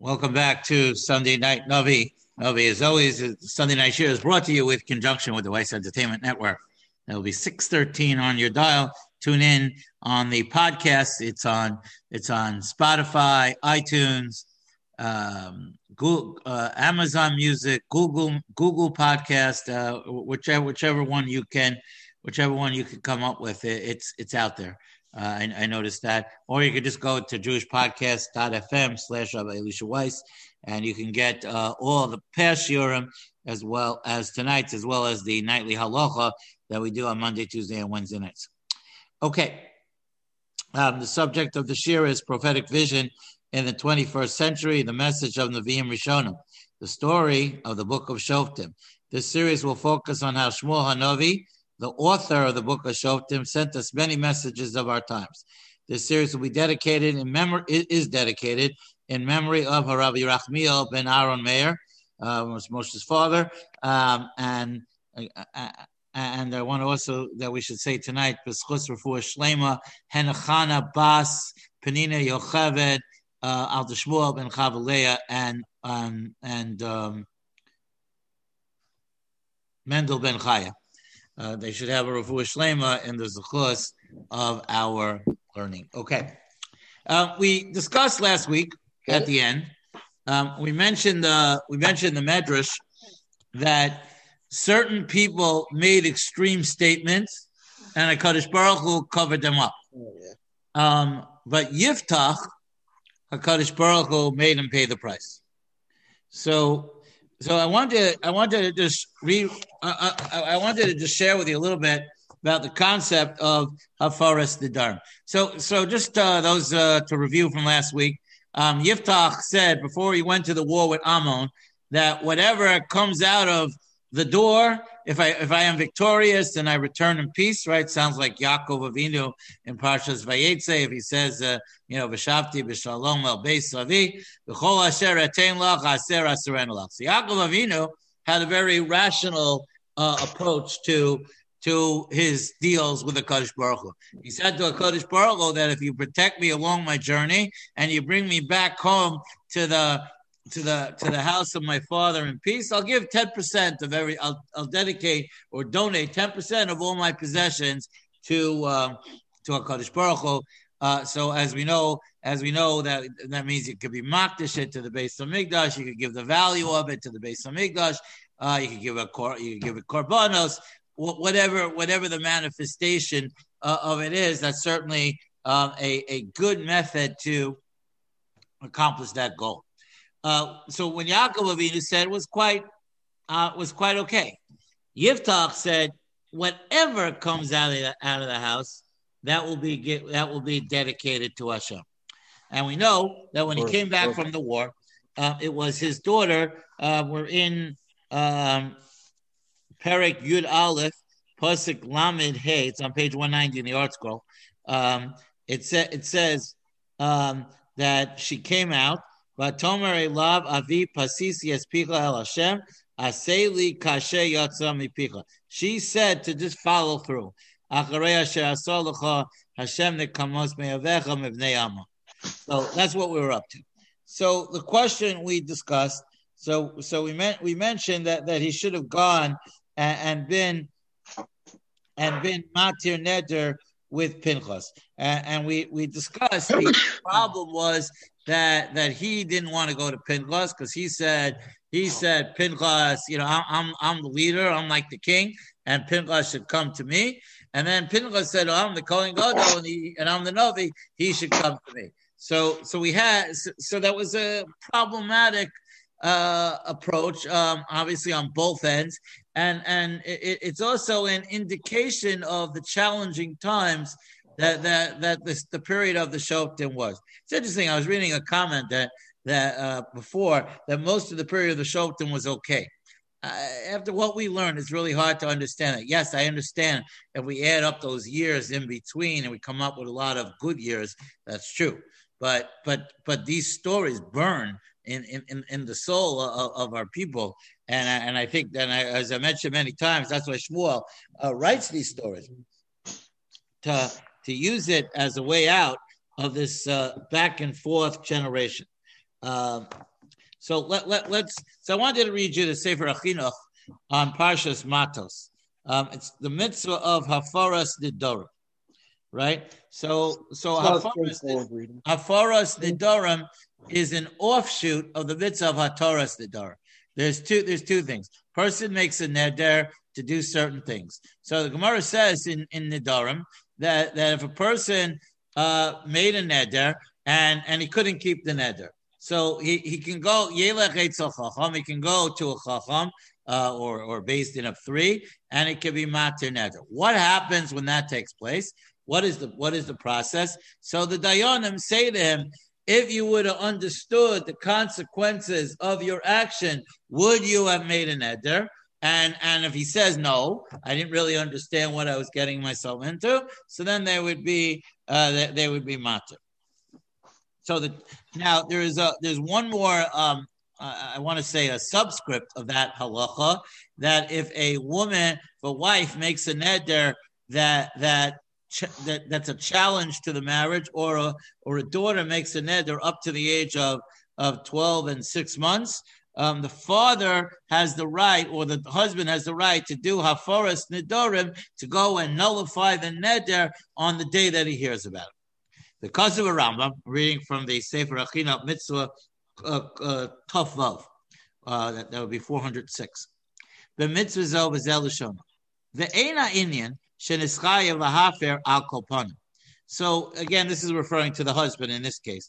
Welcome back to Sunday Night Navi. Navi, as always, Sunday Night Shiur is brought to you with conjunction with the Weiss Entertainment Network. It'll be 613 on your dial. Tune in on the podcast. It's on it's on Spotify, iTunes, um, Google, uh, Amazon Music, Google Google Podcast, uh, whichever whichever one you can whichever one you can come up with. It, it's it's out there. Uh, I, I, noticed that. Or you could just go to jewishpodcast.fm slash Rabbi Elisha Weiss, and you can get uh, all the past Urim as well as tonight's, as well as the nightly halacha that we do on Monday, Tuesday, and Wednesday nights. Okay. Um, the subject of the shiur is prophetic vision in the 21st century, the message of Nevi'im Rishonim, the story of the book of Shoftim. This series will focus on how Shmuel Hanavi, the author of the book of Shoftim, sent us many messages of our times. This series will be dedicated in memory is dedicated in memory of Haravi Rachmiel ben Aaron Meir, uh, Moshe's father, um, and uh, uh, and I want also that we should say tonight, B'schus Refuah Shlema, Henachana Bas, Penina Yocheved, uh, Al Shmuel ben Chavaleya, and um, and um, Mendel ben Chaya. Uh, they should have a refuah shlema in the zechus of our learning. Okay, uh, we discussed last week at the end. Um, we mentioned the we mentioned the medrash that certain people made extreme statements, and a Kadosh Baruch Hu covered them up. Oh, um, but Yiftach, a Hakadosh Baruch Hu made him pay the price. So so I wanted to, I wanted to just read I, I, I, wanted to just share with you a little bit about the concept of Hafaras Nidarim. So so just uh, those uh, to review from last week. Um, Yiftach said before he went to the war with Ammon that whatever comes out of the door if I if I am victorious and I return in peace, right? Sounds like Yaakov Avinu in Parshas Vayetze. If he says, uh, you know, V'shavti b'shalom el beis avi, v'chol asher etein lach aser aseren lach. So Yaakov Avinu had a very rational uh, approach to to his deals with the Kadosh Baruch Hu. He said to a Kadosh Baruch Hu that if you protect me along my journey and you bring me back home to the to the to the house of my father in peace. I'll give ten percent of every. I'll, I'll dedicate or donate ten percent of all my possessions to uh, to Hakadosh Baruch Hu. Uh, so as we know, as we know that that means it could be makdish it to the base of Mikdash. You could give the value of it to the base of Mikdash. Uh, you could give a cor- you could give it korbanos, whatever whatever the manifestation uh, of it is. That's certainly um, a a good method to accomplish that goal. Uh, so when Yaakov Avinu said was quite uh, was quite okay. Yiftach said, whatever comes out of the, out of the house, that will be get, that will be dedicated to Hashem. And we know that when he came back from the war, uh, it was his daughter. Uh, we're in um, Perek Yud Aleph, Pasuk Lamed Hey. It's on page 190 in the ArtScroll. Um, it, sa- it says um, that she came out Vatomer elav avi pasisi espicha el Hashem aseli kashe yatsa mipicha. She said to just follow through. Acharei asher asolacha Hashem nekamos me'avecha mivnei amma. So that's what we were up to. So the question we discussed. So so we meant we mentioned that that he should have gone and, and been and been matir neder with Pinchas, and, and, we we discussed the problem was that that he didn't want to go to Pinchas because he said he said Pinchas, you know, I'm, I'm I'm the leader, I'm like the king, and Pinchas should come to me. And then Pinchas said, oh, I'm the Kohen Gadol, and, he, and I'm the Novi, he should come to me. So so we had so, so that was a problematic uh, approach, um, obviously on both ends, and and it, it's also an indication of the challenging times that that that this, the period of the Shoftim was. It's interesting. I was reading a comment that that uh, before that most of the period of the Shoftim was okay. Uh, after what we learned, it's really hard to understand it. Yes, I understand if we add up those years in between and we come up with a lot of good years, that's true. But but but these stories burn in in, in the soul of, of our people, and I, and I think that as I mentioned many times, that's why Shmuel uh, writes these stories to to use it as a way out of this uh, back and forth generation. Um, so let, let, let's, so I wanted to read you the Sefer HaChinuch on Parshas Matos. Um, it's the mitzvah of Hafaras Nidorim, right? So, so Hafaras, Hafaras Nidorim is an offshoot of the mitzvah of Hataras Nidorim. There's two, there's two things. Person makes a neder to do certain things. So the Gemara says in, in Nidorim that, that if a person uh, made a neder and, and he couldn't keep the neder, so he, he can go Chacham, he can go to a Chacham uh, or, or beis din of three, and it can be Matir Neder. What happens when that takes place? What is the what is the process? So the Dayanim say to him, if you would have understood the consequences of your action, would you have made an eder? And and if he says no, I didn't really understand what I was getting myself into, so then there would be uh, they, they would be matter. So the now there is a there's one more um, uh, I want to say a subscript of that halacha that if a woman, if a wife makes a neder that that ch- that that's a challenge to the marriage, or a or a daughter makes a neder up to the age of of twelve and six months, um, the father has the right, or the husband has the right to do haforas nedorim to go and nullify the neder on the day that he hears about it. The cause of a Rambam, reading from the Sefer HaChinuch Mitzvah uh, uh, Vav, uh, that, that would be 406. The mitzvah zov is elishona. The ena Indian shenischaya lahafer al. So again, this is referring to the husband in this case.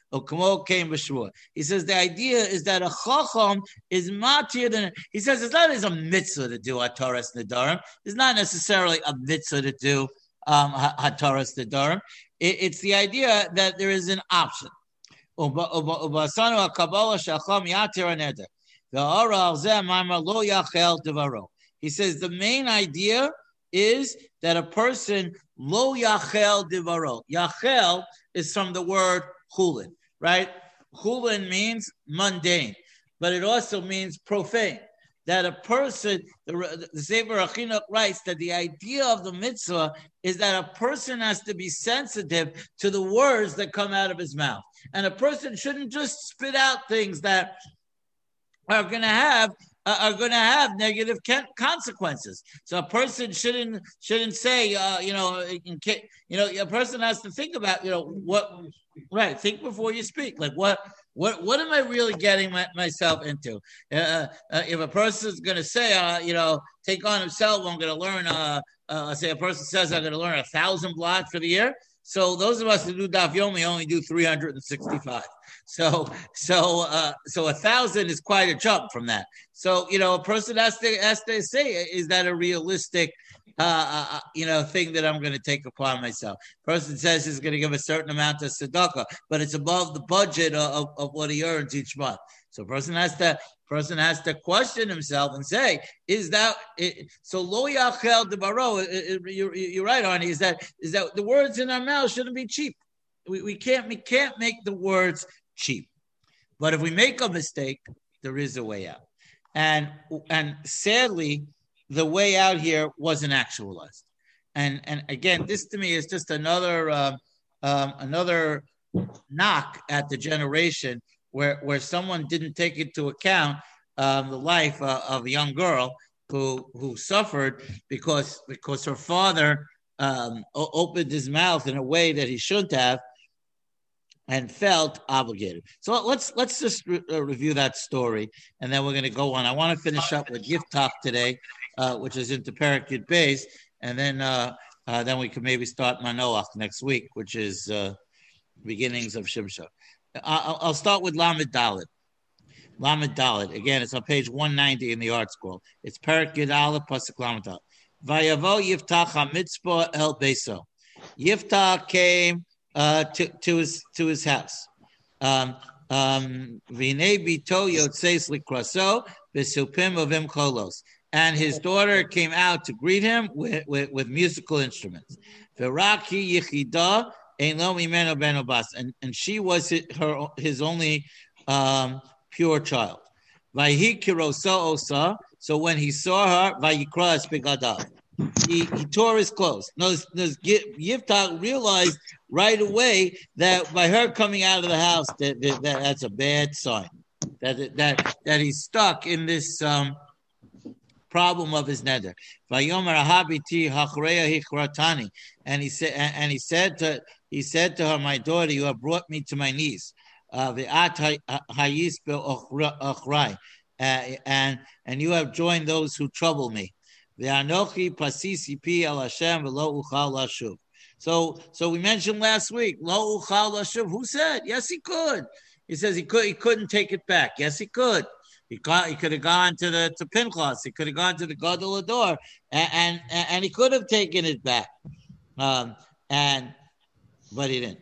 he says the idea is that a chacham is matir than he says it's not as a mitzvah to do hataras nedarim. It's not necessarily a mitzvah to do um, hataras nedarim. It, it's the idea that there is an option. He says the main idea is that a person lo yachel divaro. Yachel is from the word chulin right? Chulin means mundane, but it also means profane. That a person, the, the Sefer HaChinuch writes that the idea of the mitzvah is that a person has to be sensitive to the words that come out of his mouth. And a person shouldn't just spit out things that are going to have uh, are going to have negative consequences. So a person shouldn't shouldn't say, uh, you know, you know, a person has to think about, you know, what right. Think before you speak. Like what what what am I really getting my, myself into? Uh, uh, if a person is going to say, uh, you know, take on himself, I'm going to learn. Uh, uh, say a person says I'm going to learn a thousand blocks for the year. So those of us who do daf yomi only do 365. So so uh, so a thousand is quite a jump from that. So you know a person has to has to say is that a realistic uh, uh, uh you know thing that I'm going to take upon myself. Person says he's going to give a certain amount of tzedakah, but it's above the budget of, of, what he earns each month. So person has to person has to question himself and say, is that it, so? Lo yachel de baro. You're, right, Arnie. Is that is that the words in our mouth shouldn't be cheap? We, we can't we can't make the words cheap. But if we make a mistake, there is a way out. And and sadly, the way out here wasn't actualized. And and again, this to me is just another uh, um, another knock at the generation where where someone didn't take into account um, the life uh, of a young girl who who suffered because because her father um, opened his mouth in a way that he shouldn't have and felt obligated. So let's let's just re- uh, review that story, and then we're going to go on. I want to finish up with Yiftach today, uh, which is into Parakut base, and then uh, uh, then we can maybe start Manoach next week, which is uh, beginnings of Shimsha. I'll, I'll start with Lamed Dalit. Lamed Dalit. Again, it's on page 190 in the ArtScroll. It's Perak Yudala Pasuk Lamed Dalit. Vayavo Yiftach HaMitzpah El Beso. Yiftach came uh, to, to his to his house. Um, um, kolos. And his daughter came out to greet him with, with, with musical instruments. V'raki yichida ben and and she was his, her his only um, pure child. Osa. So when he saw her, he, he tore his clothes. Yiftach realized right away that by her coming out of the house, that, that, that that's a bad sign. That that that he's stuck in this um, problem of his neder. And he said, and he said to he said to her, "My daughter, you have brought me to my knees." Uh, and and you have joined those who trouble me. So, so we mentioned last week, lo. Who said? Yes, he could. He says he could. He couldn't take it back. Yes, he could. He, got, he could have gone to the to Pinchas. He could have gone to the Gadol HaDor, and, and and he could have taken it back. Um, and but he didn't.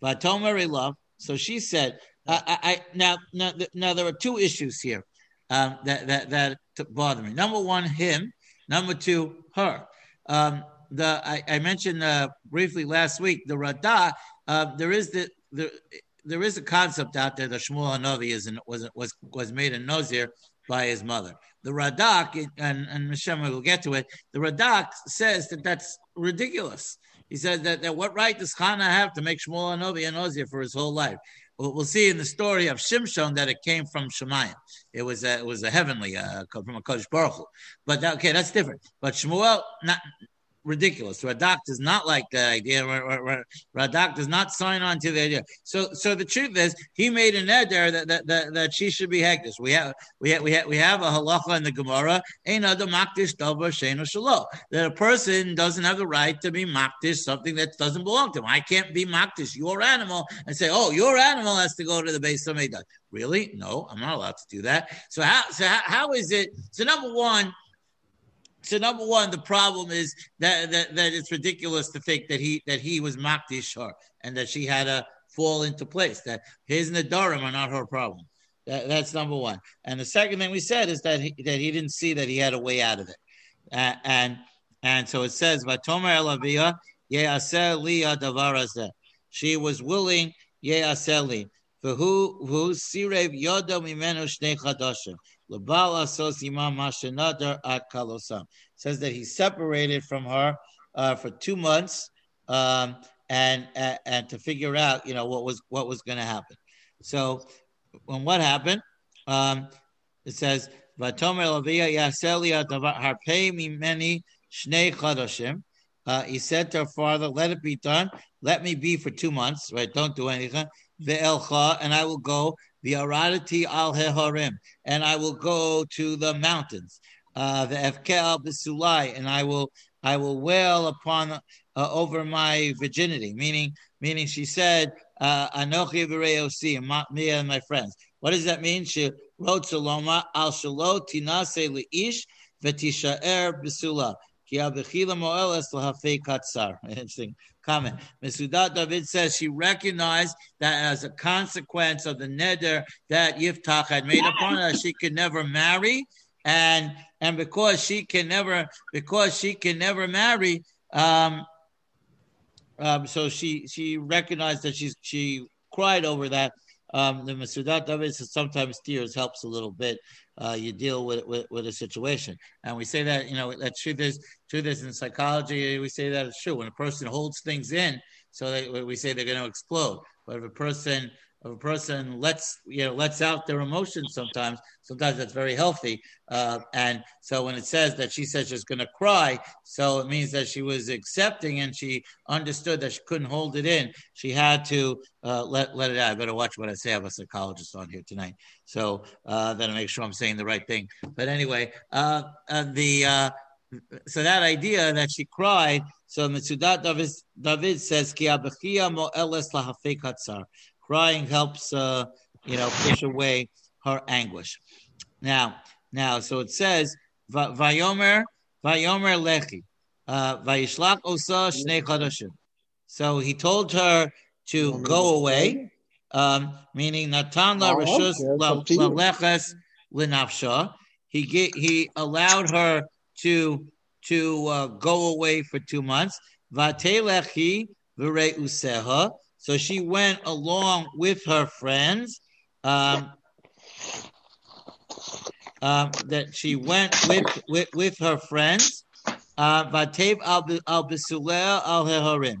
But Tomer love. So she said, I, I, now, now, now there are two issues here um, that that that bother me. Number one, him. Number two, her. Um, the I, I mentioned uh, briefly last week the Radak. Uh, there is the, the there is a concept out there that Shmuel Hanavi is an, was was was made a Nazir by his mother. The Radak and and Mishem will get to it. The Radak says that that's ridiculous. He says that, that what right does Chana have to make Shmuel Hanavi a Nazir for his whole life? we'll see in the story of Shimshon that it came from Shemayim. It was a, it was a heavenly uh, from a Kodesh Baruch Hu. But okay, that's different. But Shmuel, not ridiculous. Radak does not like the idea. Radak does not sign on to the idea. So, so the truth is, he made an eder that that, that, that she should be hektish. We have we have we have we have a halacha in the Gemara. Ain't makdish davar sheno shalo. That a person doesn't have the right to be makdish something that doesn't belong to him. I can't be makdish your animal and say, oh, your animal has to go to the base of Meidah. Really? No, I'm not allowed to do that. So how so how, how is it? So number one so number one, the problem is that, that that it's ridiculous to think that he that he was makdish her and that she had to fall into place. That his nadarim are not her problem. That, that's number one. And the second thing we said is that he, that he didn't see that he had a way out of it. Uh, and and so it says, "Vatomer elavia ye'aseh li davar She was willing ye'aseh li. For who who sirev yoda mimenu shnei chadashim. Says that he separated from her uh, for two months, um, and, and and to figure out, you know, what was what was going to happen. So, when what happened, um, it says. Uh, he said to her father, "Let it be done. Let me be for two months. Right? Don't do anything. The Elcha, and I will go the aradati al heharim, and I will go to the mountains. Uh, the efke al besulai, and I will I will wail upon uh, over my virginity. Meaning, meaning she said, uh, "Anochi v'reyosi," me and my friends. What does that mean? She wrote Saloma al shalo tinase leish v'tishaer besula. Interesting comment. Mesudat David says she recognized that as a consequence of the neder that Yiftach had made upon her, she could never marry, and and because she can never because she can never marry, um, um, so she she recognized that she she cried over that. Um, the Mesudat David says sometimes tears helps a little bit uh, you deal with, with, with a situation. And we say that you know that truth is truth is in psychology. We say that it's true when a person holds things in, so that we say they're going to explode. But if a person of a person lets you know lets out their emotions sometimes. Sometimes that's very healthy. Uh, and so when it says that she said she's going to cry so it means that she was accepting and she understood that she couldn't hold it in. She had to uh, let let it out. I better watch what i say. I have a psychologist on here tonight. So uh, that i make sure i'm saying the right thing. But anyway uh, uh, the uh, so that idea that she cried so Mitzudat David, David says, Ki Crying helps, uh, you know, push away her anguish. Now, now, so it says, Vayomer, Vayomer Lechi, uh, Vayishlak Osa Shnei Chadashim. So he told her to go away, um, meaning Natan la Rishus Laleches Linafsha. He he allowed her to to uh, go away for two months. Vatelechi useha. So she went along with her friends. Um, um, that she went with with, with her friends. Uh, Vatev al al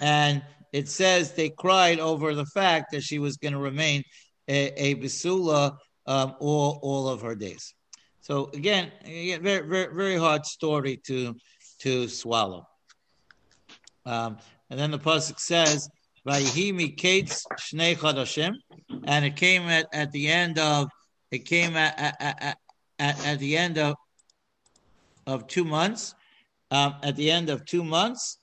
and it says they cried over the fact that she was going to remain a, a bisula um, all all of her days. So again, again very very very hard story to to swallow. Um, and then the pasuk says, And it came at, at the end of it came at at, at, at the end of of two months. Um, at the end of two months,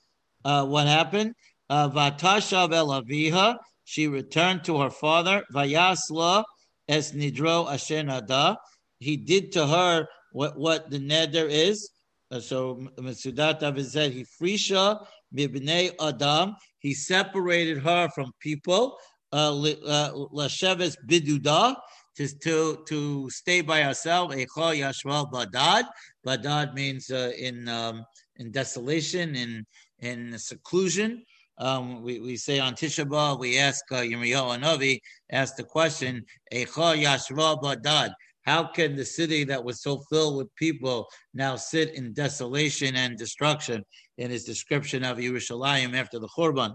uh, what happened? Uh, Vatasha velaviha. She returned to her father. Vayasla es nidro asher nada. He did to her what, what the neder is. Uh, so Mitsudat said he frisha mibnei adam. He separated her from people. Uh, uh, Lasheves biduda to to to stay by herself. Echa yashval badad. Badad means uh, in um, in desolation, in in seclusion. Um, we, we say on Tisha B'Av, we ask uh, Yirmiyahu Navi, ask the question, Echa yashval badad. How can the city that was so filled with people now sit in desolation and destruction? In his description of Yerushalayim after the Churban,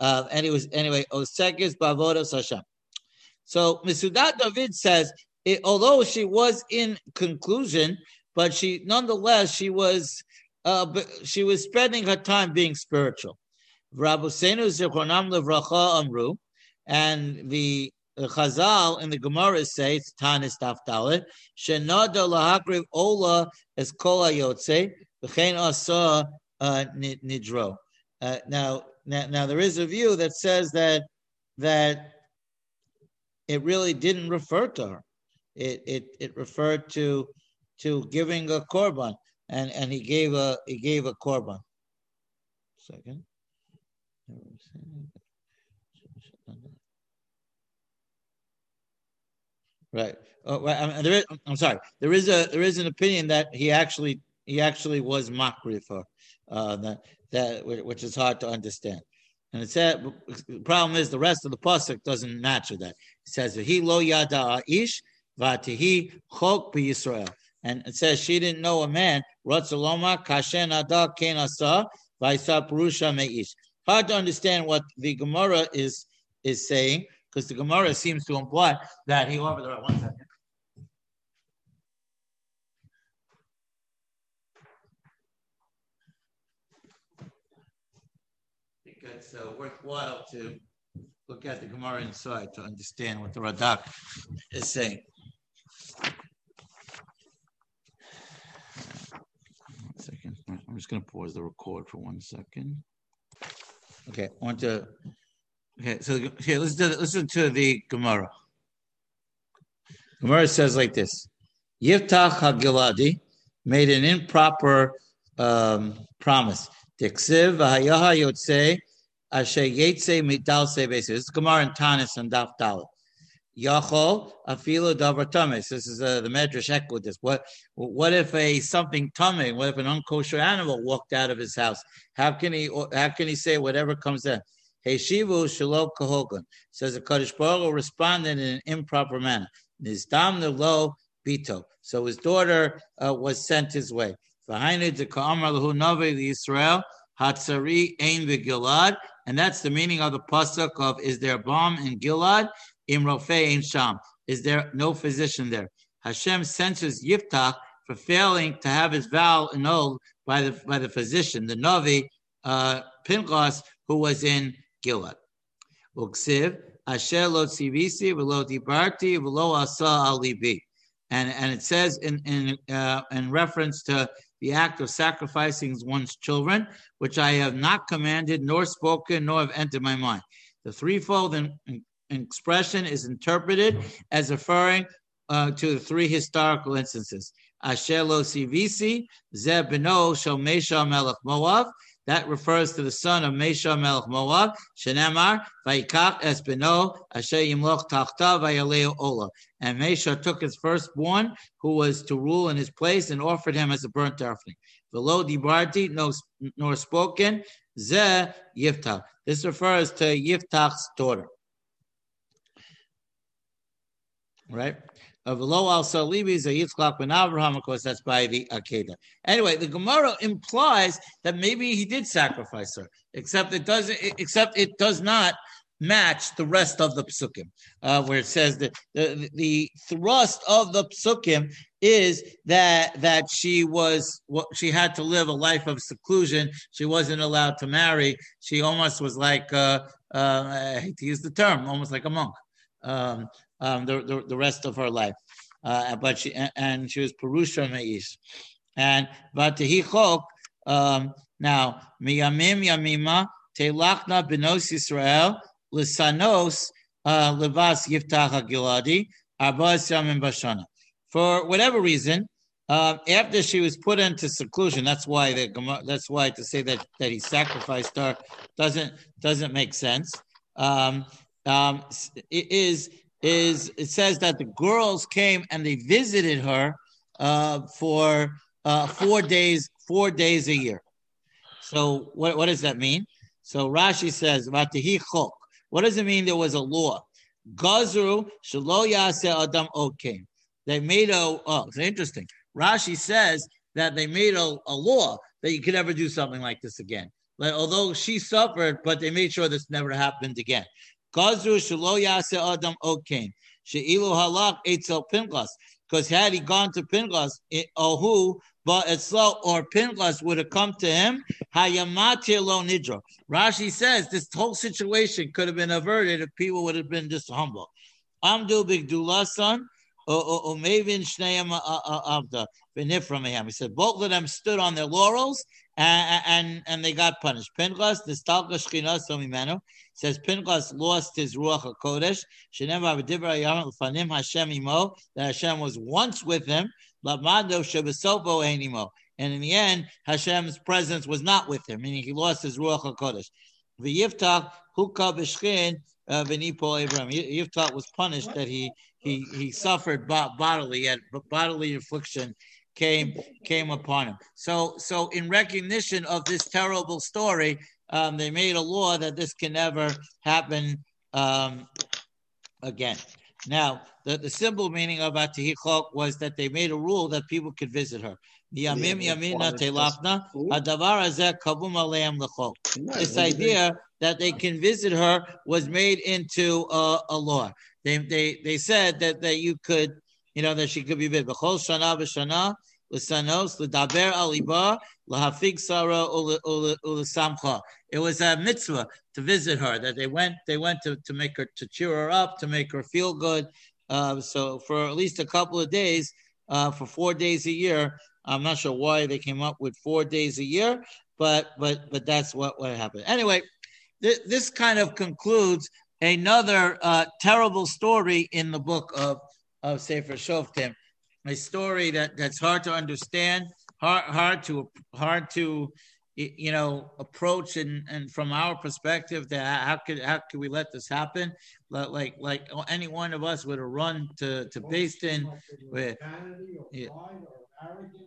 uh, and it was anyway. Osekes bavodas Hashem. So Misudat David says, it, although she was in conclusion, but she nonetheless she was uh, she was spending her time being spiritual. Rabusenu Zichronam Levracha Amru, and the Chazal in the Gemara say it's Tanis Taftalit Shenada Lahakriv Ola es Kol Ayotze V'chein Asa uh, Nidro. Uh, now, now, now there is a view that says that that it really didn't refer to her. It it it referred to to giving a korban, and and he gave a he gave a korban. Second. Right. Right. there is, I'm sorry. There is a there is an opinion that he actually he actually was makri for uh, that that which is hard to understand. And it said the problem is the rest of the pasuk doesn't match with that. It says he lo yada ish vatihi chok Yisrael, and it says she didn't know a man. Ratzaloma kashen ada ken asa vaisa purusha meish. Hard to understand what the Gemara is is saying because the Gemara seems to imply that he over there. One second. it's uh, worthwhile to look at the Gemara inside to understand what the Radak is saying. One second. I'm just going to pause the record for one second. Okay, I want to. Okay, so here, listen to, listen to the Gemara. Gemara says like this Yiftach HaGiladi made an improper um, promise. Dixiv Hayaha Yotze Asher Yetze Midal Sebesis. This is Gemara and Tanis and Daf Dalit. Yachol afilo davar tames. This is uh, the medrash echoed this. What what if a something tummy? What if an unkosher animal walked out of his house? How can he how can he say whatever comes in? Hey shivu shalom kahogan says the Kadosh Baruch responded in an improper manner. Nizdam lo bito. So his daughter uh, was sent his way. Israel hatzari ein v'gilad and that's the meaning of the pasuk of is there a bomb in Gilad? Imrofe in Sham. Is there no physician there? Hashem censures Yiftach for failing to have his vow annulled by the by the physician, the Navi uh, Pinchas, who was in Gilad. Uksiv Asher lo tzivisi v'lo dibarti v'lo asa alibi. And, and it says in in uh, in reference to the act of sacrificing one's children, which I have not commanded, nor spoken, nor have entered my mind. The threefold in, in, expression is interpreted as referring uh, to the three historical instances. Asher lo sivisi, ze beno shel Mesha melech Moav, That refers to the son of Mesha Melech Moab, Shenemar, Vaikach Espino, Asher Yimloch Tachta, Vayaleo Ola. And Mesha took his firstborn, who was to rule in his place, and offered him as a burnt offering. Below Dibarti, no, nor spoken, Ze Yiftach. This refers to Yiftach's daughter. Right? Of Lo al Salibis, a Yitzchak ben Abraham, of course, that's by the Akedah. Anyway, the Gemara implies that maybe he did sacrifice her, except it doesn't, except it does not match the rest of the psukim, uh, where it says that the, the thrust of the psukim is that that she was what she had to live a life of seclusion. She wasn't allowed to marry. She almost was like uh, uh, I hate to use the term, almost like a monk. Um, um, the, the, the rest of her life. Uh, but she and she was Purusha Meis. And but chok um, now miyamim yamima telachna benos Israel lisanos uh, levas yiftach hagiladi arbas yamim bashana. For whatever reason, uh, after she was put into seclusion, that's why the that's why to say that that he sacrificed her doesn't doesn't make sense. Um, um, it is is it says that the girls came and they visited her uh, for uh, four days, four days a year. So what, what does that mean? So Rashi says, What does it mean there was a law? Gazru shalo adam okem. They made a, oh, it's interesting. Rashi says that they made a, a law that you could never do something like this again. Like, although she suffered, but they made sure this never happened again. Gazru shelo yase adam okein. She'ilu halak etzel Pinchas. Because had he gone to Pinchas, Ohu, but Etzlo or Pinchas would have come to him, Hayamati lo nidro. Rashi says this whole situation could have been averted if people would have been just humble. Amdu bigdula son, Umevin Shneim Avda Beniframaham. He said both of them stood on their laurels and and, they got punished. Pinchas, the Stalka Shchina Somimenu, says Pinchas lost his Ruach HaKodesh. Shenem Avdibra Yam Fanim Hashem Imo, that Hashem was once with him. Lamado Shabasopo Einimo. And in the end, Hashem's presence was not with him, meaning he lost his Ruach HaKodesh. V'yiftach Hukah B'shchin uh, V'nipo Abraham. Yiftach was punished that he he he suffered bodily, yet bodily affliction came came upon him. So so in recognition of this terrible story, um, they made a law that this can never happen um, again. Now, the, the simple meaning of Atihichok was that they made a rule that people could visit her. This idea that they can visit her was made into a, a law. They, they, they said that, that you could, you know, that she could be visited. L'sanos, l'daber aliba, l'hafig sara u'l'samcha. It was a mitzvah to visit her. That they went, they went to, to make her to cheer her up, to make her feel good. Uh, so for at least a couple of days, uh, for four days a year, I'm not sure why they came up with four days a year, but but but that's what what happened. Anyway, th- this kind of concludes another uh, terrible story in the book of of Sefer Shoftim a story that that's hard to understand, hard hard to hard to you know approach and and from our perspective that how could how could we let this happen like like any one of us would have run to to Basin with yeah.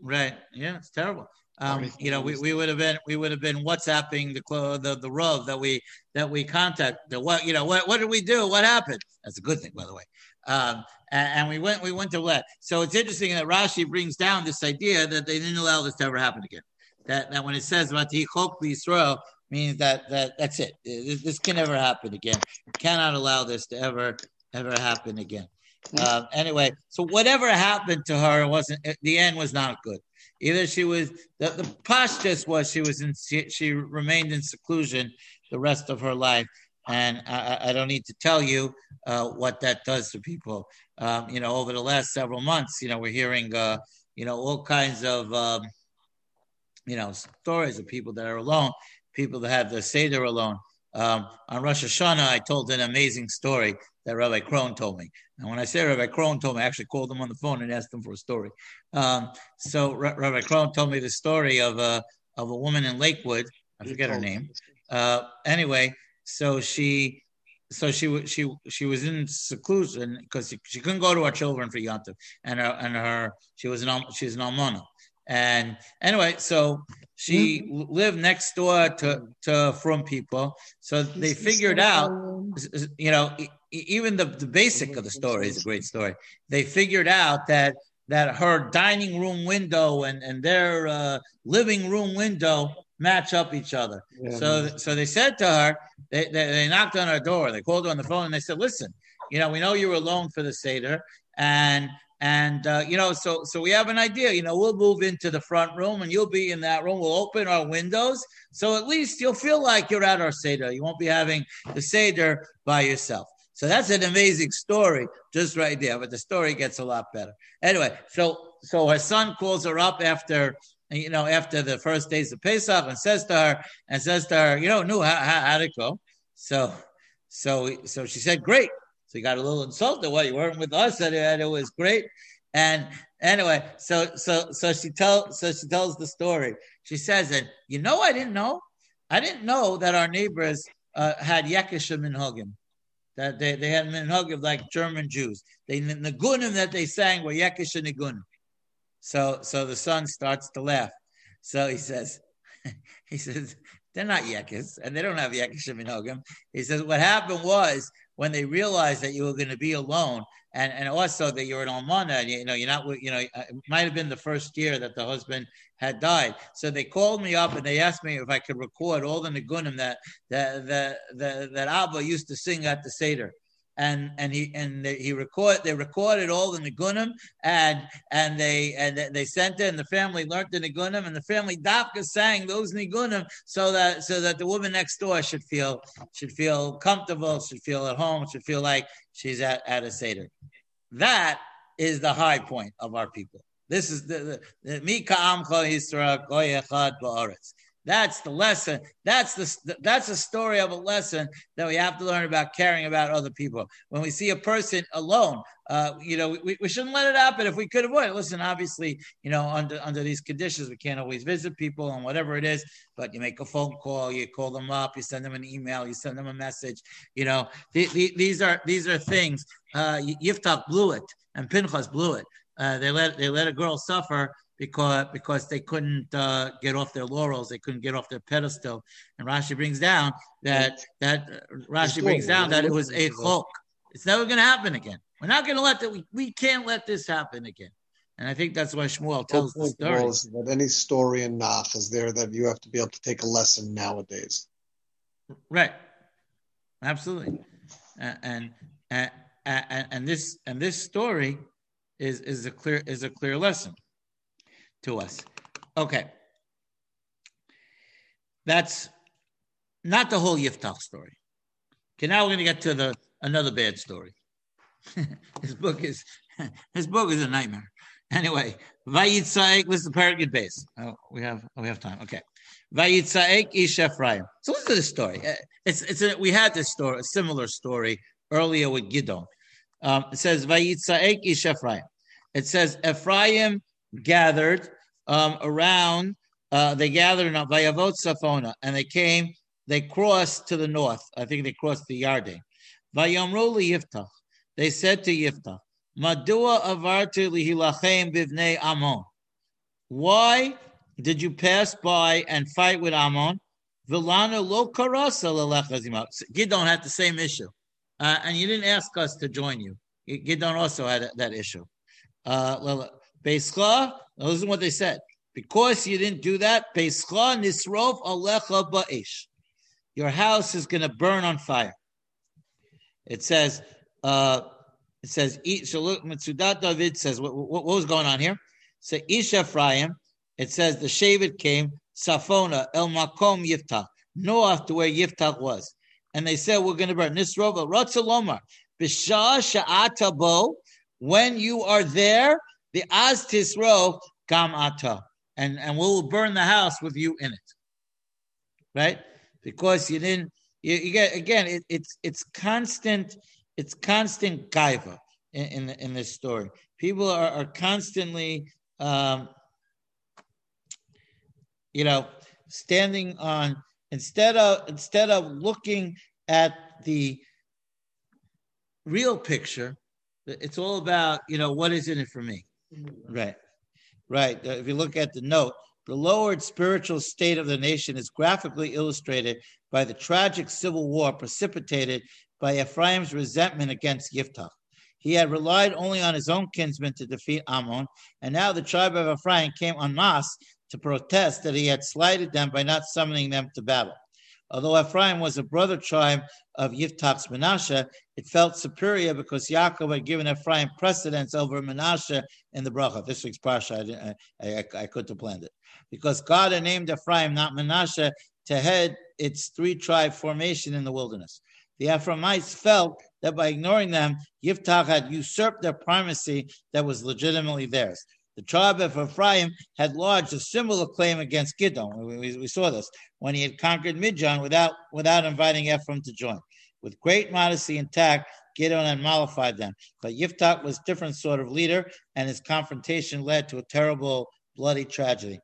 right yeah it's terrible um, you know, we, we would have been we would have been WhatsApping the the the Rav that we that we contacted. What you know, what what did we do? What happened? That's a good thing, by the way. Um, and, and, we went we went to let. So it's interesting that Rashi brings down this idea that they didn't allow this to ever happen again. That that when it says about Israel means that that that's it. This, this, can never happen again. Cannot allow this to ever ever happen again. Uh, anyway, so whatever happened to her wasn't the end was not good. Either she was the, the pashtus was she was in she, she, remained in seclusion the rest of her life, and I, I don't need to tell you uh, what that does to people. Um, you know, over the last several months, you know, we're hearing uh, you know all kinds of um, you know stories of people that are alone, people that have the seder alone. Um, on Rosh Hashanah, I told an amazing story that Rabbi Krohn told me. And when I say Rabbi Krohn told me, I actually called him on the phone and asked him for a story. Um, so R- Rabbi Krohn told me the story of a of a woman in Lakewood I forget her name. Uh, anyway, so she so she she she was in seclusion because she, she, couldn't go to her children for Yontif, and her and her she was an she's an almana, and anyway, so she mm-hmm. lived next door to to from people, so they figured out, you know, even the the basic of the story is a great story. They figured out that that her dining room window and and their uh, living room window match up each other. Yeah. So so they said to her, they, they, they knocked on her door. They called her on the phone and they said, "Listen, you know, we know you were alone for the seder, and and uh, you know, so so we have an idea. You know, we'll move into the front room, and you'll be in that room. We'll open our windows, so at least you'll feel like you're at our seder. You won't be having the seder by yourself." So that's an amazing story, just right there. But the story gets a lot better. Anyway, so so her son calls her up after you know, after the first days of Pesach and says to her, and says to her, you know, no, how, how, how'd it go? So, so, so she said, great. So he got a little insulted. Well, you weren't with us, and it was great. And anyway, so, so, so she tells, so she tells the story. She says, and you know, I didn't know, I didn't know that our neighbors uh, had Yekishim in Hogim. That they, they had minhagim like German Jews. They the nigunim that they sang were Yekish and nigunim. So so the son starts to laugh. So he says, he says, they're not Yekis, and they don't have Yekishim Minogim. He says, what happened was when they realized that you were going to be alone, and, and also that you're an almana, and you, you know, you're not, you know, uh, it might have been the first year that the husband had died. So they called me up and they asked me if I could record all the nigunim that that that that, that Abba used to sing at the Seder and and he and he record they recorded all the nigunim and and they and they sent it and the family learned the nigunim and the family dafka sang those nigunim so that so that the woman next door should feel should feel comfortable should feel at home should feel like she's at, at a seder. That is the high point of our people. This is the, the, the that's the lesson. That's the that's a story of a lesson that we have to learn about caring about other people. When we see a person alone, uh, you know, we, we shouldn't let it happen if we could avoid it. Listen, obviously, you know, under under these conditions, we can't always visit people and whatever it is. But you make a phone call, you call them up, you send them an email, you send them a message. You know, the, the, these are these are things. Uh, Yiftach blew it, and Pinchas blew it. Uh, they let they let a girl suffer because because they couldn't uh, get off their laurels, they couldn't get off their pedestal. And Rashi brings down that that uh, Rashi brings down that it was a chok. It's never going to happen again. We're not going to let that. We, we can't let this happen again. And I think that's why Shmuel tells the story. That any story in Nach is there that you have to be able to take a lesson nowadays. Right. Absolutely. And and and, and this and this story is is a clear is a clear lesson to us. Okay. That's not the whole Yiftach story. Okay, now we're going to get to the another bad story. his book is his book is a nightmare. Anyway, Vayitzaek, listen to Paragid base. Oh, we have oh, we have time. Okay. Vayitzaek ish Ephraim. So listen to this story. Uh, it's it's a, we had this story, a similar story earlier with Gidon. Um, it says Vayitzaek ish Ephraim. It says Ephraim gathered um, around, uh, they gathered in Vayavot Safona, and they came, they crossed to the north. I think they crossed the Yarden. Vayamru Yiftach. They said to Yiftach, Madua avartu lihilachem bivnei Amon. Why did you pass by and fight with Amon? Vilana lo karasa Gidon had the same issue. Uh, and you didn't ask us to join you. Gidon also had that issue. Uh, Beischa, listen what they said. Because you didn't do that, Beischa nisrov alecha ba'ish. Your house is going to burn on fire. It says, uh, it says, Mitzudat David says, what, was going on here? So Ish Ephraim, it says the Shavit came, Safona, El Makom Yiftach, north to where Yiftach was. And they said, we're going to burn. Nisrova, Ratzalomar, Bishah Sha'atabo, when you are there, the Az Tisro Gam Ata. And, and we'll burn the house with you in it. Right? Because you didn't you, you get again it, it's it's constant it's constant gaiva in, in, in this story. People are, are constantly um, you know standing on instead of instead of looking at the real picture, it's all about you know what is in it for me, right? Right. Uh, if you look at the note, the lowered spiritual state of the nation is graphically illustrated by the tragic civil war precipitated by Ephraim's resentment against Yiftach. He had relied only on his own kinsmen to defeat Ammon, and now the tribe of Ephraim came en masse to protest that he had slighted them by not summoning them to battle. Although Ephraim was a brother tribe of Yiftach's Menashe, it felt superior because Yaakov had given Ephraim precedence over Menashe in the bracha. This week's parsha, I, I, I, I couldn't have planned it. Because God had named Ephraim, not Menashe, to head its three tribe formation in the wilderness. The Ephraimites felt that by ignoring them, Yiftach had usurped their primacy that was legitimately theirs. The tribe of Ephraim had lodged a similar claim against Gidon. We, we, we, saw this when he had conquered Midian without, without inviting Ephraim to join. With great modesty and tact, Gidon had mollified them. But Yiftach was a different sort of leader, and his confrontation led to a terrible, bloody tragedy.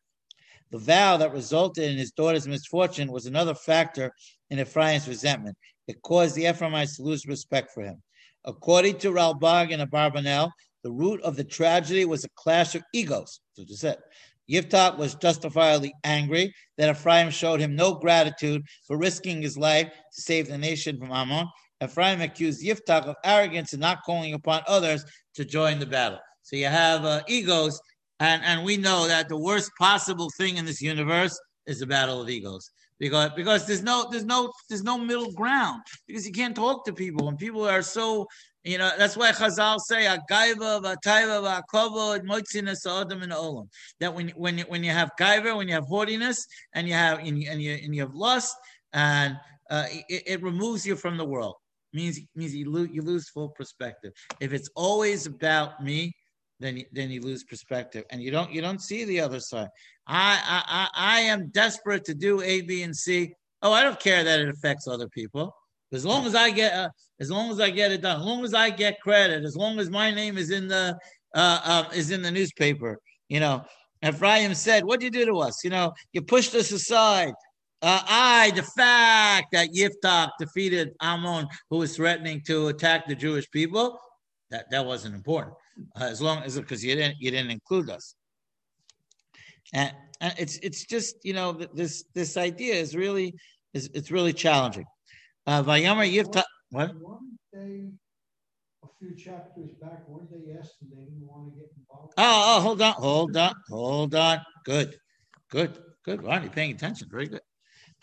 The vow that resulted in his daughter's misfortune was another factor in Ephraim's resentment. It caused the Ephraimites to lose respect for him. According to Ralbag and Abarbanel, the root of the tragedy was a clash of egos. So just it. Yiftach was justifiably angry that Ephraim showed him no gratitude for risking his life to save the nation from Ammon. Ephraim accused Yiftach of arrogance and not calling upon others to join the battle. So you have uh, egos, and, and we know that the worst possible thing in this universe is the battle of egos because because there's no there's no there's no middle ground because you can't talk to people and people are so you know, that's why Chazal say a gaiva v'taiva v'akavod moitzinus adam in olam. That when when when you have gaiva, when you have haughtiness, and you have and you and you, and you have lust, and uh, it, it, removes you from the world. means means you lose you lose full perspective. If it's always about me, then you, then you lose perspective, and you don't you don't see the other side. I I I am desperate to do A, B, and C. Oh, I don't care that it affects other people. As long as I get, uh, as long as I get it done, as long as I get credit, as long as my name is in the uh, uh, is in the newspaper, you know. Ephraim said, "What did you do to us? You know, you pushed us aside. Uh, I, the fact that Yiftach defeated Ammon, who was threatening to attack the Jewish people, that that wasn't important. Uh, as long as because you didn't you didn't include us. And, and it's it's just you know this this idea is really is it's really challenging. Uh, Vayomer Yivta. What? They, a few chapters back, weren't they asked and they didn't want to get involved? Oh, oh, hold on, hold on, hold on. Good, good, good. Ronnie, paying attention. Very good.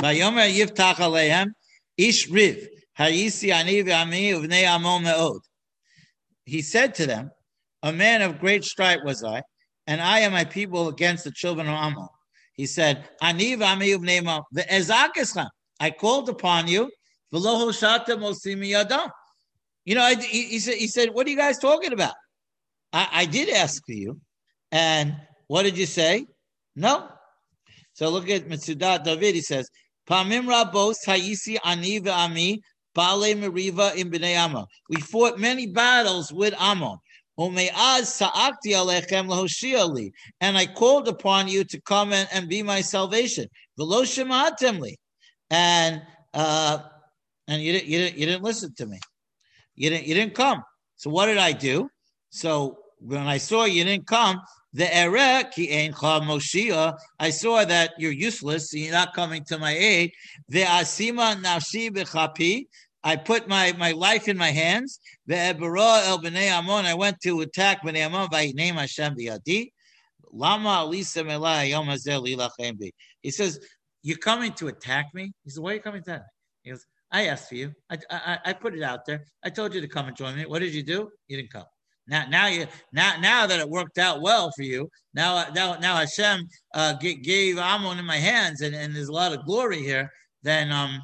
Vayomer Yiftach Alehem Ish Riv Hayisi Ani V'Ami Uvnei Amon Me'od. He said to them, "A man of great strife was I, and I and my people against the children of Ammon." He said, "Ani V'Ami Uvnei Amon Ve'ezakescha." I called upon you you know, I, he, he, said, he said, what are you guys talking about? I, I did ask you. And what did you say? No. So look at Mitsudat David. He says, Pamim Rabos Hayisi Ani Ami Bale Meriva in Bnei. We fought many battles with Ammon. And I called upon you to come and, and be my salvation. And uh, and you didn't, you didn't, you didn't listen to me. You didn't, you didn't come. So what did I do? So when I saw you didn't come, the erek ki ein Moshia, I saw that you're useless. You're not coming to my aid. The asima nafshi b'chapi. I put my, my life in my hands. The ebara el bnei amon. I went to attack bnei amon by name Hashem b'yadi. Lama alisa melai yom hazel He says, "You're coming to attack me." He says, "Why are you coming to attack me?" He goes, I asked for you. I, I, I put it out there. I told you to come and join me. What did you do? You didn't come. Now, now you now now that it worked out well for you, now now now Hashem uh, gave Ammon in my hands, and, and there's a lot of glory here. Then um,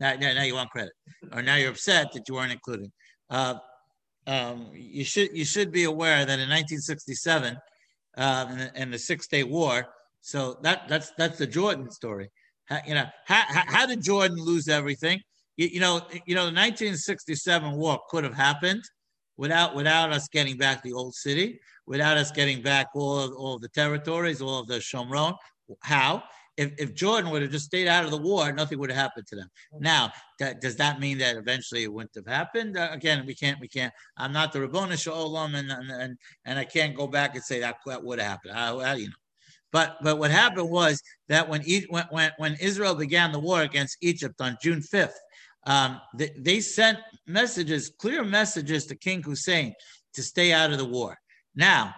now, now, you want credit, or now you're upset that you weren't included. Uh, um, you should you should be aware that in 1967, uh, in, the, in the Six Day War, so that that's that's the Jordan story. How, you know, how, how did Jordan lose everything? You, you, know, you know, the 1967 war could have happened without without us getting back the old city, without us getting back all of, all of the territories, all of the Shomron. How? if, if Jordan would have just stayed out of the war, nothing would have happened to them. Now, that, does that mean that eventually it wouldn't have happened? Uh, again, we can't, we can't. I'm not the Ribono Shel Olam, and, and and I can't go back and say that that would have happened. You know, but but what happened was that when when when, Israel began the war against Egypt on June 5th, um, they, they sent messages, clear messages to King Hussein to stay out of the war. Now,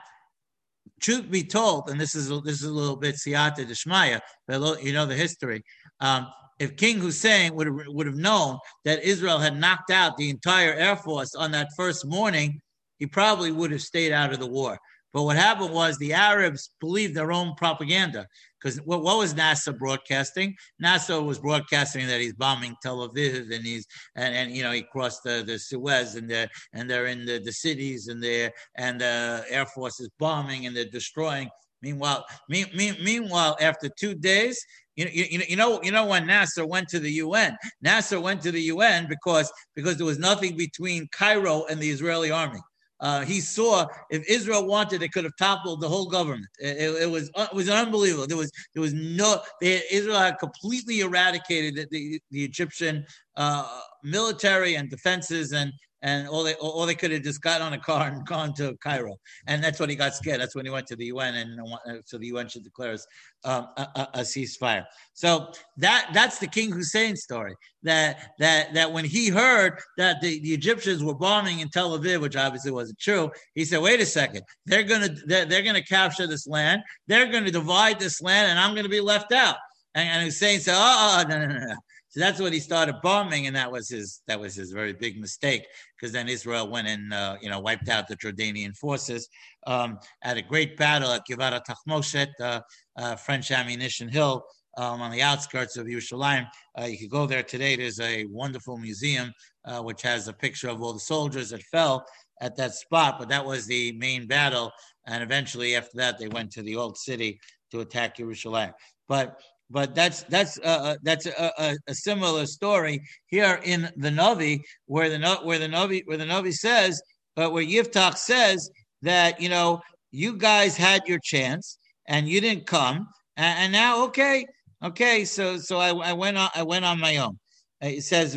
truth be told, and this is this is a little bit siyata deshmaya, but you know the history. Um, if King Hussein would have, would have known that Israel had knocked out the entire air force on that first morning, he probably would have stayed out of the war. But what happened was the Arabs believed their own propaganda. Because what, what, was Nasser broadcasting? Nasser was broadcasting that he's bombing Tel Aviv and he's and, and you know he crossed the, the Suez and they're and they're in the, the cities and they and the Air Force is bombing and they're destroying. Meanwhile, me, me, meanwhile, after two days, you, you, you know you know when Nasser went to the UN. Nasser went to the UN because because there was nothing between Cairo and the Israeli army. Uh, he saw if Israel wanted, it could have toppled the whole government. It, it, it was uh, it was unbelievable. There was there was no Israel had completely eradicated the, the, the Egyptian uh, military and defenses and and all they all they could have just got on a car and gone to Cairo, and that's when he got scared. That's when he went to the UN, and uh, so the UN should declare um, a, a, a, ceasefire. So that that's the King Hussein story. That that that when he heard that the, the Egyptians were bombing in Tel Aviv, which obviously wasn't true, he said, "Wait a second, they're gonna they're, they're gonna capture this land, they're gonna divide this land, and I'm gonna be left out." And, and Hussein said, "Oh, oh no, no, no, no." So that's what he started bombing, and that was his that was his very big mistake because then Israel went and uh, you know wiped out the Jordanian forces um, at a great battle at Givat Tachmoshet, uh, uh, French ammunition hill. Um, on the outskirts of Yerushalayim. Uh, you could go there today. There's a wonderful museum uh, which has a picture of all the soldiers that fell at that spot. But that was the main battle, and eventually after that they went to the old city to attack Yerushalayim. But but that's that's uh, uh, that's a, a, a, similar story here in the Navi, where the where the Navi where the Navi says, but where Yiftach says that you know you guys had your chance and you didn't come, and, and now okay, okay, so so I, I went on I went on my own. It says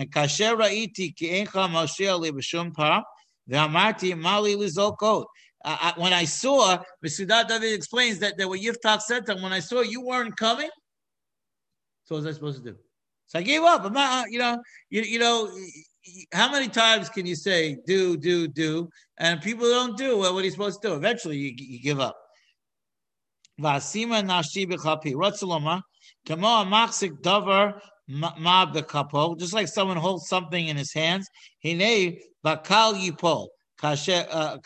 and kasher ra'iti ki encha li b'shum pa ve'amarti mali uh, when I saw, Mitsudat David explains that there were Yiftach said to him, when I saw you weren't coming, so what was I supposed to do? So I gave up. I'm not, uh, you know, you, you know, how many times can you say do, do, do, and people don't do well. what are you supposed to do? Eventually, you, you give up. Vasima nashi b'chapi. Ratzaloma, kamo amaksik davar ma b'kapo. Just like someone holds something in his hands. Hine bakal yipol. Uh.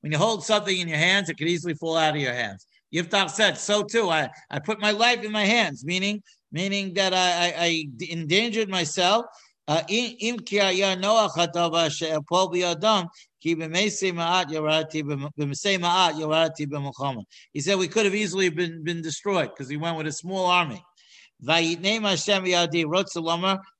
When you hold something in your hands, it could easily fall out of your hands. Yiftach said, so too. I, I put my life in my hands, meaning meaning that I, I, I endangered myself. Uh, he said we could have easily been, been destroyed because we went with a small army.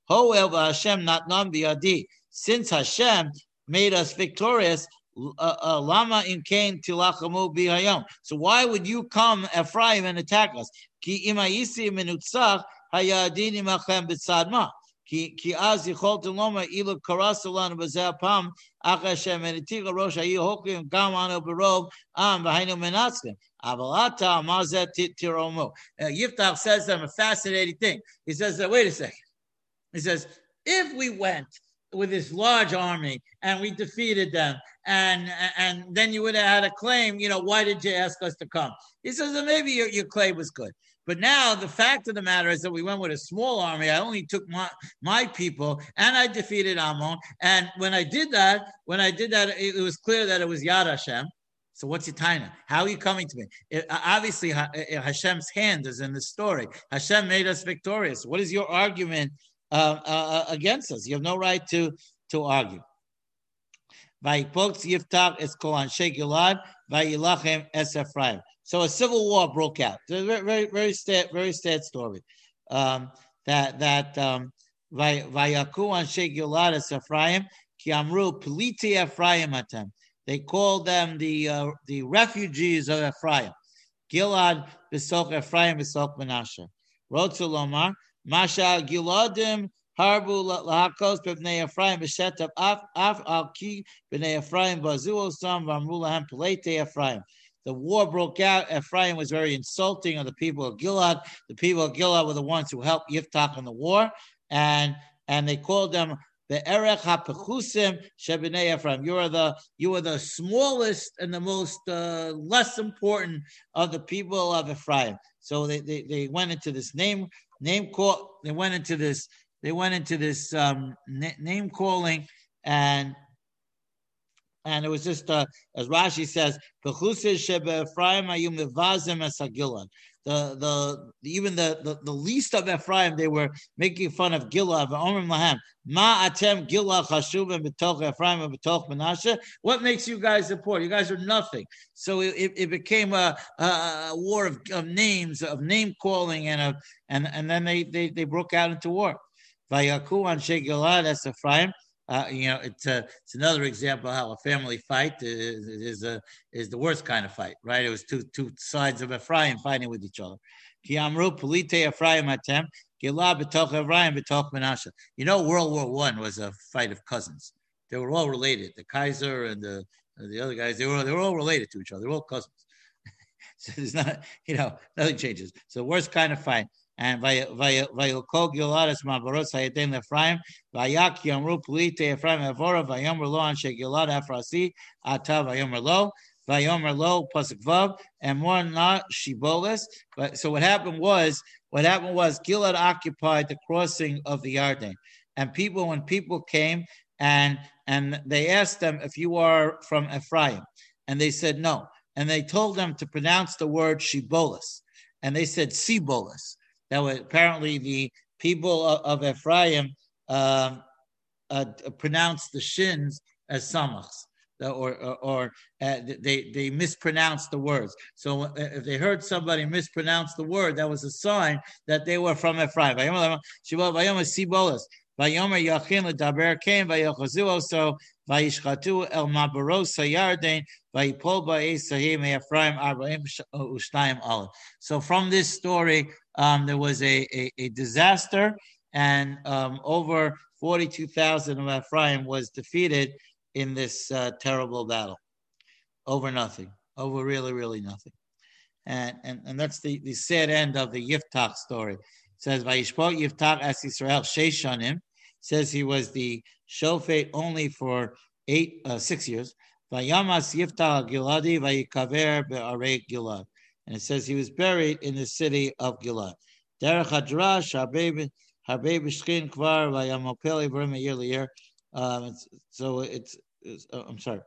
However, Hashem not nam biadi. Since Hashem made us victorious, uh, uh, lama in kain tilachamu bihayom. So why would you come, Ephraim, and attack us? Ki imayisi minutzach hayadin imachem b'tzadma. כי אז יכולתם לומר אילו קרסו לנו בזה הפעם, אך השם הנתיך ראש היו הוקרים גם אנו ברוב עם והיינו מנצחים. אבל אתה אמר זה תירומו. Yiftach says them a fascinating thing. He says, wait a second. He says, if we went with this large army and we defeated them, and and then you would have had a claim, you know, why did you ask us to come? He says, well, maybe your, your claim was good. But now the fact of the matter is that we went with a small army. I only took my, my people and I defeated Ammon. And when I did that, when I did that, it, it was clear that it was Yad Hashem. So what's your taina? How are you coming to me? It, uh, obviously, uh, Hashem's hand is in the story. Hashem made us victorious. What is your argument uh, uh, uh, against us. You have no right to to argue. So a civil war broke out. Very, very, very sad, very sad story. Um, that that um. They called them the uh, the refugees of Ephraim. Gilad b'soch Ephraim b'soch Menashe. Rotzu lomar Masha Giladim Harbu lahakos b'nei Ephraim b'shetab af af al ki b'nei Ephraim bazu osam v'amru pelete Ephraim. The war broke out. Ephraim was very insulting of the people of Gilad. The people of Gilad were the ones who helped Yiftach in the war, and and they called them the Erech HaPechusim Shebinei Ephraim. You are the you are the smallest and the most uh, less important of the people of Ephraim. So they, they, they went into this name name call. They went into this they went into this um, name calling and and it was just uh, as Rashi says, the the even the, the, the least of Ephraim, they were making fun of Gilad. Ma atem Gilad chashuvim b'toch Ephraim and b'toch Menashe. What makes you guys important? You guys are nothing. So it, it became a, a, war of, of, names, of name calling, and of and and then they they, they broke out into war. Vayaku on Gilad, that's Ephraim. Uh, you know, it's a, it's another example of how a family fight is, is a is the worst kind of fight, right? It was two two sides of Ephraim fighting with each other. You know, World War One was a fight of cousins. They were all related. The Kaiser and the the other guys, they were they were all related to each other. They're all cousins. so there's not, you know, nothing changes. So worst kind of fight and vayilkol giladas mabaros hayedem Ephraim. Vayak yamru plite Ephraim avora vayomer lo anshe gilad afrasi. Ata vayomer lo. Vayomer lo pasuk vav. And more not shibolis. But so what happened was what happened was Gilad occupied the crossing of the Yarden, and people when people came and and they asked them if you are from Ephraim, and they said no, and they told them to pronounce the word shibolis, and they said sibolis that was apparently the people of, of Ephraim um, uh, pronounced the shins as samachs. Or, or, or uh, they they mispronounced the words. So uh, if they heard somebody mispronounce the word, that was a sign that they were from Ephraim. Vayomer Yachin ledaber came vayochazu so vayishchatu el mabaros hayarden vayipol ba'esahim Ephraim arbaim ushtayim aleph. So from this story, um, there was a, a, a disaster, and um, over forty-two thousand of Ephraim was defeated in this uh, terrible battle, over nothing, over really, really nothing, and and, and that's the, the sad end of the Yiftach story. Says Vayishpot Yiftach as Israel Sheishanim says he was the shofet only for eight, uh, six years. Vayamas Yiftach Giladi Vayikaver Be'arei Gilad. And it says he was buried in the city of Gilad. Derech Hadrash, Harbe B'Shkin Kvar Vayamopeli Brim a year. Um, so it's, it's uh, I'm sorry.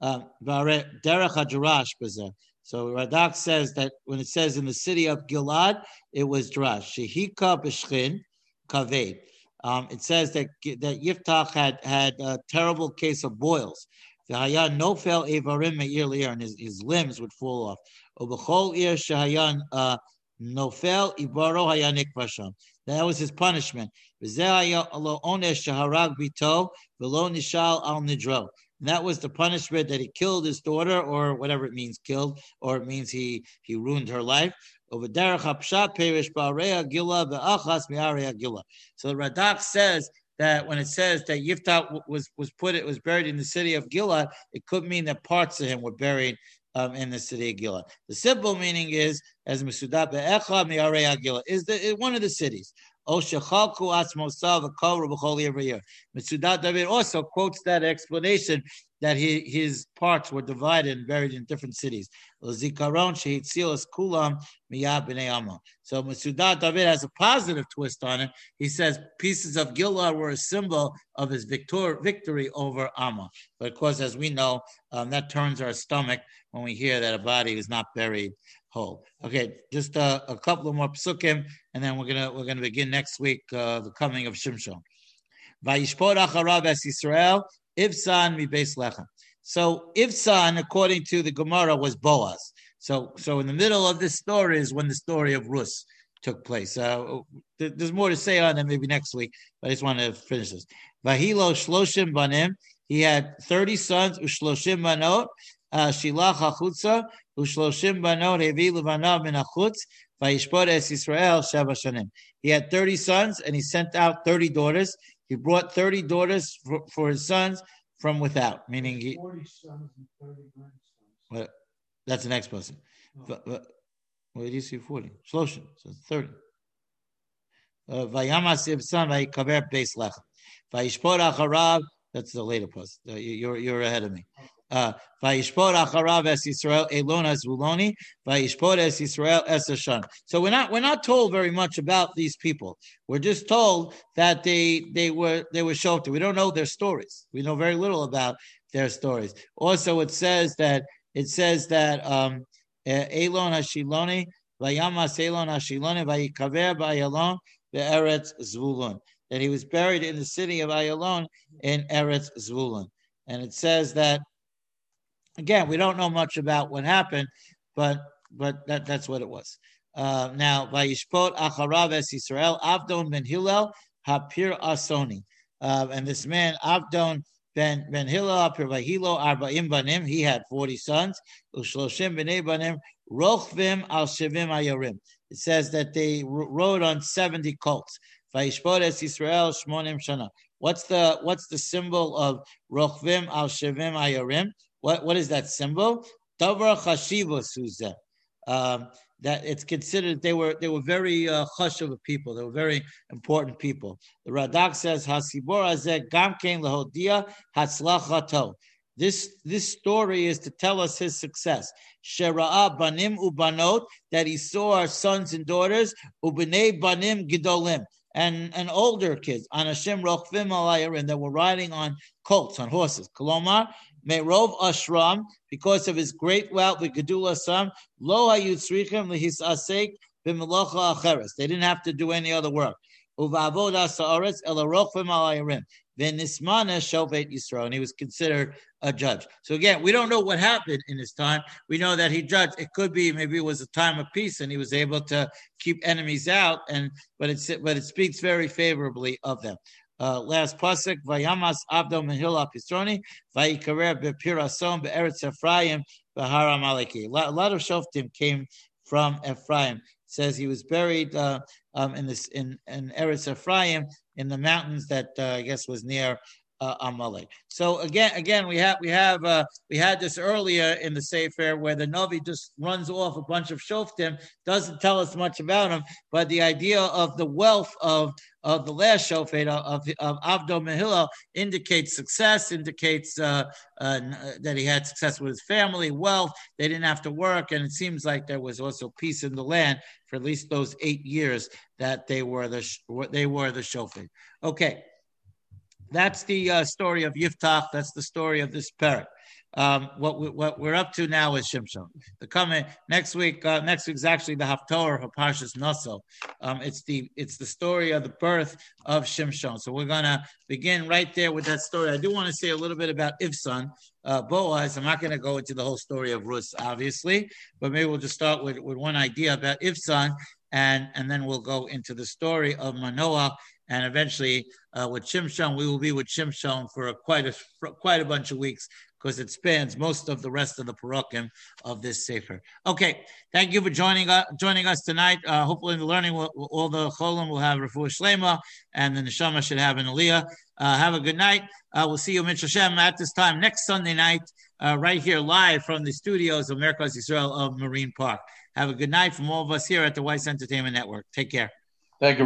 Um, Derech Hadrash B'Zeh. So Radak says that when it says in the city of Gilad, it was Drash. Shehika B'Shkin Kaved. Um, it says that that Yiftach had had a terrible case of boils. The hayan nofel evarim year and his, his limbs would fall off. Ir shahayan uh, nofel ibaro hayanik vasham. That was his punishment. shaharag bito velo nishal al nidro. And that was the punishment that he killed his daughter, or whatever it means, killed, or it means he he ruined her life. Gila gila. So the Radak says that when it says that Yiftach was was put it was buried in the city of Gilad, it could mean that parts of him were buried um, in the city of Gilad. The simple meaning is as Mitsudat be'echa mi'area Gilad is the one of the cities. Oh, Mitsudat David also quotes that explanation that he, his parts were divided and buried in different cities. So Mitsudat David has a positive twist on it. He says pieces of Gilad were a symbol of his victor, victory over Amma. But of course, as we know, um, that turns our stomach when we hear that a body is not buried whole. Okay, just a, a couple of more psukim, and then we're gonna we're gonna begin next week uh, the coming of Shimshon. Ivsan mi beis lechem. So Ivsan, according to the Gemara, was Boaz. So so in the middle of this story is when the story of Rus took place. Uh, there's more to say on it maybe next week, but I just want to finish this. Vahilo shloshim banim He had 30 sons, Ushloshim Banot, uh, Shilach Achutza, Ushloshim Banot, Hevi Levanav Min Achutz, Vayishpot Es Israel Sheva Shanim. He had 30 sons and he sent out 30 daughters. He brought 30 daughters for, for his sons from without, meaning he. 40 sons and 30 grandsons. What? That's the next person. But, but, where do you see 40? Shloshim, so it's 30. Uh, Vayamas Ibsan Vayikaber Beis Lechem. Vayishpot Acharav, that's the later post. Uh, you're, you're ahead of me. Vayishpot Acharav Es Yisrael Elon Zvuloni. Vayishpot Es Yisrael Es Ashan. So we're not we're not told very much about these people. We're just told that they they were they were shofted. We don't know their stories. We know very little about their stories. Also, it says that it says that um, Elon Hashiloni Vayamas Elon Hashiloni Vayikaver Bayalon Eretz Zvulun. That he was buried in the city of Ayalon in Eretz Zvulun. And it says that again, we don't know much about what happened, but but that, that's what it was. Uh, now, Vayishpot Acharav Es Yisrael Avdon Ben Hillel Hapir Asoni, uh, and this man Avdon Ben Ben Hillel Hapir Vahilo Arba'im Banim. He had forty sons. Ushloshim Bnei Banim Rochvim Al Shevim Ayorim. It says that they rode on seventy colts. Vayishpot Es Yisrael Shmonim Shana. What's the what's the symbol of Rochvim Al Shevim Ayorim? What what is that symbol? Davar chashiva suza. Um, that it's considered they were they were very uh, people. They were very important people. The Radak says hasibor azeh gam kein lehodia hatzlachato. This this story is to tell us his success. Shera'a banim ubanot that he saw our sons and daughters ubnei banim gidolim and and older kids anashim rochvim alayarim that were riding on colts on horses. Kolomar Merov Ashram, because of his great wealth, the Gedula Sam, Lo Hayutzrichem Lehisasek Bimelacha Acheres. They didn't have to do any other work. Uvavoda Saaretz Elarochim Alayirim. Venismana Shovet Yisrael, and he was considered a judge. So again, we don't know what happened in his time. We know that he judged. It could be maybe it was a time of peace, and he was able to keep enemies out. And but it's but it speaks very favorably of them. Uh, last pasuk, Vayamas Abdo Mehil Apistroni, Vayikarer Bepirason Be'eretz Ephraim Behar Amaleki. A lot of Shoftim came from Ephraim. It says he was buried uh, um, in this in, in Eretz Ephraim in the mountains that uh, I guess was near uh, Amalek. So again, again, we have we have uh, we had this earlier in the Sefer where the Navi just runs off a bunch of shoftim, doesn't tell us much about them, but the idea of the wealth of of the last shofet of, of Avdo Mehillah indicates success, indicates uh, uh, that he had success with his family, wealth. They didn't have to work, and it seems like there was also peace in the land for at least those eight years that they were the they were the shofet. Okay. That's the uh, story of Yiftach. That's the story of this parak. Um, what, we, what we're up to now is Shimshon. The coming next week, uh, next week's actually the Haftorah of Parshas Naso. Um, it's the it's the story of the birth of Shimshon. So we're gonna begin right there with that story. I do want to say a little bit about Ivson, uh, Boaz. I'm not going to go into the whole story of Rus, obviously, but maybe we'll just start with, with one idea about Ivson, and and then we'll go into the story of Manoah and eventually uh, with Shimshon, we will be with Shimshon for a, quite a for quite a bunch of weeks because it spans most of the rest of the parakim of this sefer. Okay, thank you for joining us joining us tonight. Uh, hopefully, in the learning, we'll, all the cholim will have refuah shlema, and the neshama should have an aliyah. Uh, have a good night. Uh, we'll see you, Mitch Hashem, at this time next Sunday night, uh, right here live from the studios of Merkaz Israel of Marine Park. Have a good night from all of us here at the Weiss Entertainment Network. Take care. Thank you.